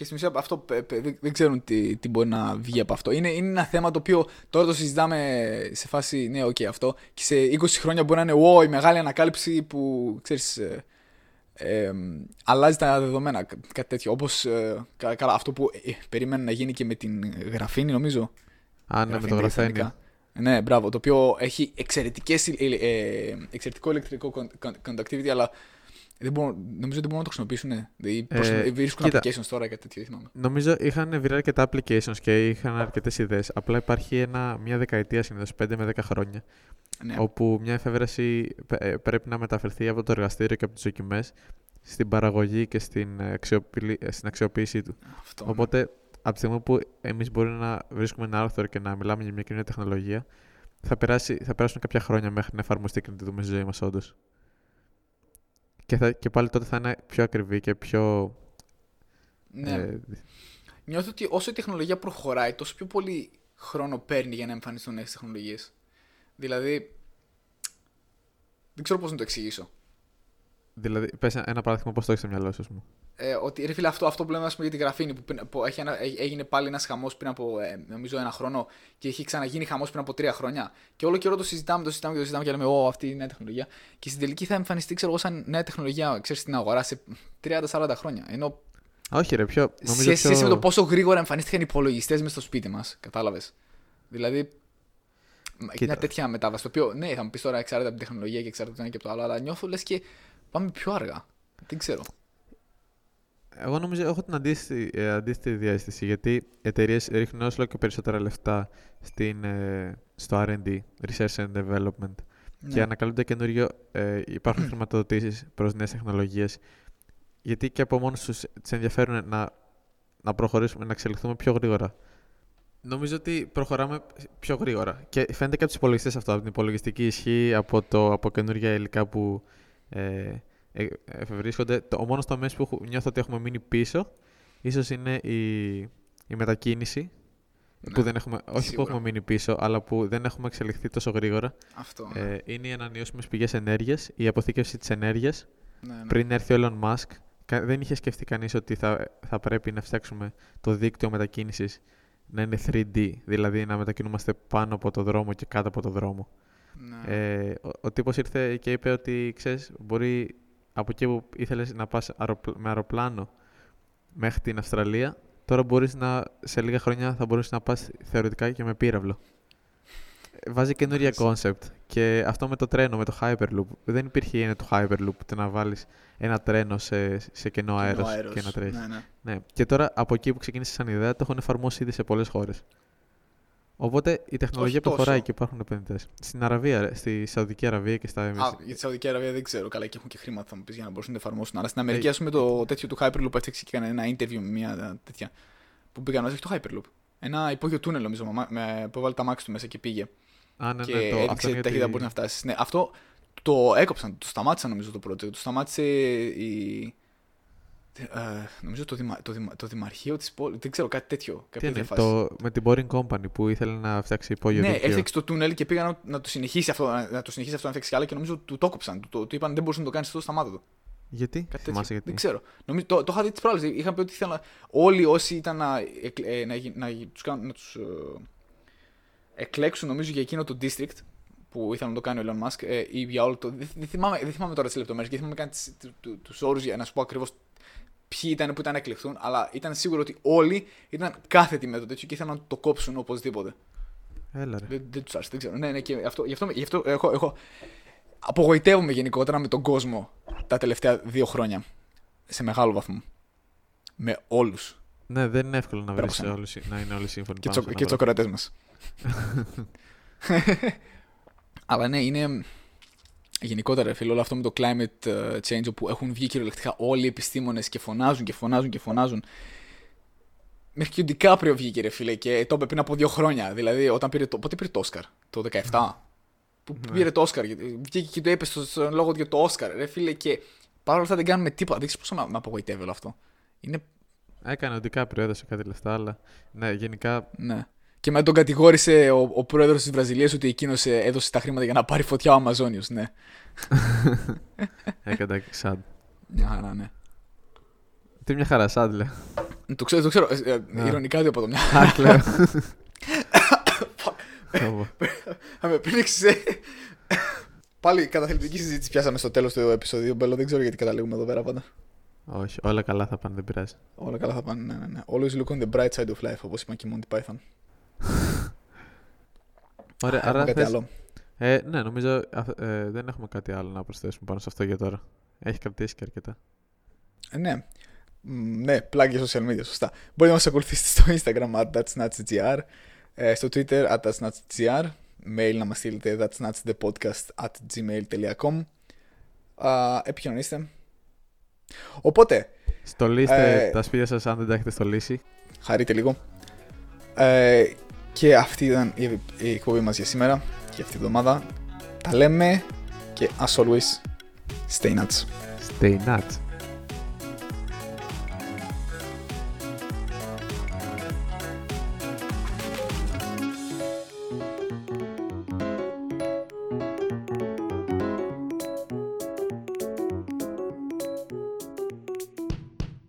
Speaker 2: Και στην ουσία αυτό δεν ξέρουν τι, τι μπορεί να βγει από αυτό. Είναι, είναι ένα θέμα το οποίο τώρα το συζητάμε σε φάση, ναι, OK, okay, αυτό. Και σε 20 χρόνια μπορεί να είναι, wow, η μεγάλη ανακάλυψη που, ξέρεις, ε, ε, αλλάζει τα δεδομένα, κάτι τέτοιο. Όπως, ε, καλά, αυτό που ε, περίμενε να γίνει και με την γραφήνη, νομίζω.
Speaker 1: Α, ναι, με το γραφήνη.
Speaker 2: Ναι, μπράβο, το οποίο έχει εξαιρετικές, ε, ε, εξαιρετικό ηλεκτρικό conductivity, αλλά δεν μπορούν, νομίζω ότι μπορούν να το χρησιμοποιήσουν. Δηλαδή, ε, βρίσκουν κοίτα, applications τώρα και τέτοια. Θυμάμαι.
Speaker 1: Νομίζω είχαν βρει αρκετά applications και είχαν αρκετές ιδέες. Απλά υπάρχει ένα, μια δεκαετία συνήθως, 5 με 10 χρόνια, ναι. όπου μια εφεύρεση ε, πρέπει να μεταφερθεί από το εργαστήριο και από τις δοκιμές στην παραγωγή και στην, στην αξιοποίησή του. Αυτό, ναι. Οπότε, ναι. από τη στιγμή που εμείς μπορούμε να βρίσκουμε ένα άρθρο και να μιλάμε για μια κοινή τεχνολογία, θα, περάσει, θα περάσουν κάποια χρόνια μέχρι να εφαρμοστεί και να τη δούμε στη ζωή μας, όντως. Και, θα, και πάλι τότε θα είναι πιο ακριβή και πιο.
Speaker 2: Ναι. Ε, Νιώθω ότι όσο η τεχνολογία προχωράει, τόσο πιο πολύ χρόνο παίρνει για να εμφανιστούν νέες τεχνολογίες. Δηλαδή. Δεν ξέρω πώς να το εξηγήσω.
Speaker 1: Δηλαδή, πες ένα παράδειγμα πώς το έχεις στο μυαλό σου,
Speaker 2: ε, ότι ρε φίλε, αυτό, αυτό που λέμε πούμε, για τη γραφήνη που, που έχει ένα, έγινε πάλι ένας χαμός πριν από ε, νομίζω ένα χρόνο και έχει ξαναγίνει χαμός πριν από τρία χρόνια. Και όλο καιρό το συζητάμε, το συζητάμε και το συζητάμε και λέμε, Ω, αυτή είναι η νέα τεχνολογία. Και στην τελική θα εμφανιστεί, ξέρω εγώ, σαν νέα τεχνολογία ξέρεις, στην αγορά σε 30-40 χρόνια. Ενώ
Speaker 1: όχι, ρε, πιο.
Speaker 2: Σε σχέση πιο... με το πόσο γρήγορα εμφανίστηκαν οι υπολογιστές μες στο σπίτι μας. Κατάλαβες. Δηλαδή. Κοίτα. Μια τέτοια μετάβαση. Το οποίο, ναι, θα μου πεις τώρα εξάρτητα από την τεχνολογία και εξάρτητα από το ένα και από το άλλο, αλλά νιώθω λες και πάμε πιο αργά. Δεν ξέρω.
Speaker 1: Εγώ νομίζω έχω την αντίστοιχη, ε, αντίστοιχη διάστηση γιατί εταιρείες ρίχνουν όσο και περισσότερα λεφτά στην, ε, στο RD, Research and Development, ναι. και ανακαλούνται καινούριο. Ε, υπάρχουν χρηματοδοτήσεις προς νέες τεχνολογίες. Γιατί και από μόνος τους τι ενδιαφέρουν να, να προχωρήσουμε, να εξελιχθούμε πιο γρήγορα. Νομίζω ότι προχωράμε πιο γρήγορα. Και φαίνεται και από τους υπολογιστές αυτό, από την υπολογιστική ισχύ, από, το, από καινούργια υλικά που ε, ε, εφευρίσκονται. Ο μόνος τομέας που νιώθω ότι έχουμε μείνει πίσω ίσως είναι η, η μετακίνηση ναι, που δεν έχουμε, όχι που έχουμε μείνει πίσω, αλλά που δεν έχουμε εξελιχθεί τόσο γρήγορα.
Speaker 2: Αυτό,
Speaker 1: ε, είναι οι ανανεώσιμες πηγές ενέργειας, η αποθήκευση της ενέργειας. Ναι, ναι. Πριν έρθει ο Elon Musk, δεν είχε σκεφτεί κανείς ότι θα, θα πρέπει να φτιάξουμε το δίκτυο μετακίνησης να είναι 3D, δηλαδή να μετακινούμαστε πάνω από το δρόμο και κάτω από το δρόμο. Ναι. Ε, ο, ο τύπος ήρθε και είπε ότι, ξέρεις, μπορεί από εκεί που ήθελες να πας με αεροπλάνο μέχρι την Αυστραλία, τώρα μπορείς να, σε λίγα χρόνια θα μπορείς να πας θεωρητικά και με πύραυλο. Βάζει καινούργια concept. Και αυτό με το τρένο, με το Hyperloop. Δεν υπήρχε η έννοια του Hyperloop, το να βάλεις ένα τρένο σε, σε κενό αέρο και να τρέχει. Ναι, ναι. ναι. Και τώρα από εκεί που ξεκίνησες σαν ιδέα, το έχουν εφαρμόσει ήδη σε πολλές χώρες. Οπότε η τεχνολογία προχωράει και υπάρχουν επενδυτές. Στην Αραβία, στη Σαουδική Αραβία και στα
Speaker 2: Α, για τη Σαουδική Αραβία δεν ξέρω καλά και έχουν και χρήματα θα μου πεις για να μπορούν να το εφαρμόσουν. Αλλά στην Αμερική, ας πούμε, το τέτοιο του Hyperloop έφτιαξε και έκανε ένα interview με μια τέτοια. Που πήγαν να έχει το Hyperloop. Ένα υπόγειο τούνελ, νομίζω, με, που έβαλε τα μάξι του μέσα και πήγε.
Speaker 1: Α, ναι,
Speaker 2: και
Speaker 1: ναι, το,
Speaker 2: έδειξε τι ταχύτητα μπορεί να φτάσεις. Ναι, αυτό το έκοψαν, το σταμάτησαν νομίζω το project. Το σταμάτησε η. Ε, νομίζω το, διμα, το, διμα, το Δημαρχείο της πόλης. Δεν ξέρω, κάτι τέτοιο.
Speaker 1: Τι είναι, το, με την Boring Company που ήθελε να φτιάξει υπόγειο.
Speaker 2: Ναι, έφτιαξε το τούνελ και πήγαν να, να, το συνεχίσει αυτό, να το συνεχίσει αυτό να φτιάξει κι άλλα και νομίζω του το έκοψαν. Του το, το, είπαν δεν μπορούσε να το κάνεις αυτό, σταμάτα το.
Speaker 1: Γιατί;
Speaker 2: Κάτι γιατί. Δεν ξέρω. Νομίζω, το, το είχα δει τις προάλλες. Είχαν πει ότι ήθελαν όλοι όσοι ήταν να, ε, να, να, να, τους, να τους, ε, εκλέξουν νομίζω για εκείνο το district που ήθελε να το κάνει ο Elon Musk ε, ή για όλο το. Δεν, θυμάμαι, δεν θυμάμαι τώρα τις λεπτομέρειες και θυμάμαι καν τους όρους για να σου πω ακριβώς ποιοι ήταν που ήταν να εκλεχθούν, αλλά ήταν σίγουρο ότι όλοι ήταν κάθετοι με το τέτοιο και ήθελαν να το κόψουν οπωσδήποτε.
Speaker 1: Έλα ρε.
Speaker 2: Δεν, δεν τους άρεσε, δεν ξέρω. Ναι, ναι, και αυτό, γι' αυτό, γι αυτό έχω, έχω, απογοητεύομαι γενικότερα με τον κόσμο τα τελευταία δύο χρόνια. Σε μεγάλο βαθμό. Με όλους.
Speaker 1: Ναι, δεν είναι εύκολο να, βρεις όλους, να είναι όλοι σύμφωνοι.
Speaker 2: Και, τσο, και τσοκρατέ μας. Αλλά ναι, είναι γενικότερα φίλο όλο αυτό με το climate ε, change όπου έχουν βγει κυριολεκτικά όλοι οι επιστήμονες και φωνάζουν και φωνάζουν και φωνάζουν. Μέχρι και ο Ντικάπριο βγήκε ρε φίλε και το είπε πριν από δύο χρόνια. Δηλαδή όταν πήρε το, πότε πήρε το Όσκαρ, το 17. Που ναι. πήρε το Όσκαρ, βγήκε και το είπε στον λόγο για το Όσκαρ, ρε φίλε και παρόλα αυτά δεν κάνουμε τίποτα. Δεν ξέρω πόσο με απογοητεύει όλο αυτό. Είναι...
Speaker 1: Έκανε ο Ντικάπριο, έδωσε κάτι λεφτά, αλλά ναι, γενικά
Speaker 2: ναι. Και μετά τον κατηγόρησε ο, ο πρόεδρος της Βραζιλίας ότι εκείνος ε, έδωσε τα χρήματα για να πάρει φωτιά ο Αμαζόνιος. Ναι.
Speaker 1: Έκανε σαντ.
Speaker 2: Μια χαρά, ναι.
Speaker 1: Τι μια χαρά, σαντ, λέει.
Speaker 2: Το ξέρω, το ξέρω. Ε, ε, ναι. Ηρωνικά το από το μια χαρά. Θα με πίνεξε. Πάλι καταθλιπτική συζήτηση πιάσαμε στο τέλος του επεισοδίου. Μπέλο, δεν ξέρω γιατί καταλήγουμε εδώ πέρα πάντα.
Speaker 1: Όχι, όλα καλά θα πάνε, δεν πειράζει.
Speaker 2: Όλα καλά θα πάνε, ναι, ναι, ναι. Always look on the bright side of life, όπως είπαν και οι Monty Python.
Speaker 1: Ωραία, άρα κάτι θες... άλλο. Ε, ναι, νομίζω ε, δεν έχουμε κάτι άλλο να προσθέσουμε πάνω σε αυτό για τώρα. Έχει κρατήσει και αρκετά.
Speaker 2: Ε, ναι. Ναι, πλάγια social media, σωστά. Μπορείτε να μας ακολουθήσετε στο Instagram at that'snutsgr, ε, στο Twitter at that'snutsgr, mail να μας στείλετε that'snutsthepodcast at gmail.com επικοινωνήστε. Οπότε...
Speaker 1: Στολίστε ε, τα σπίτια σας αν δεν τα έχετε στολίσει.
Speaker 2: Χαρείτε λίγο. Ε, και αυτή ήταν η, η εκπομπή μας για σήμερα και αυτή τη εβδομάδα. Τα λέμε και as always, stay nuts.
Speaker 1: Stay nuts.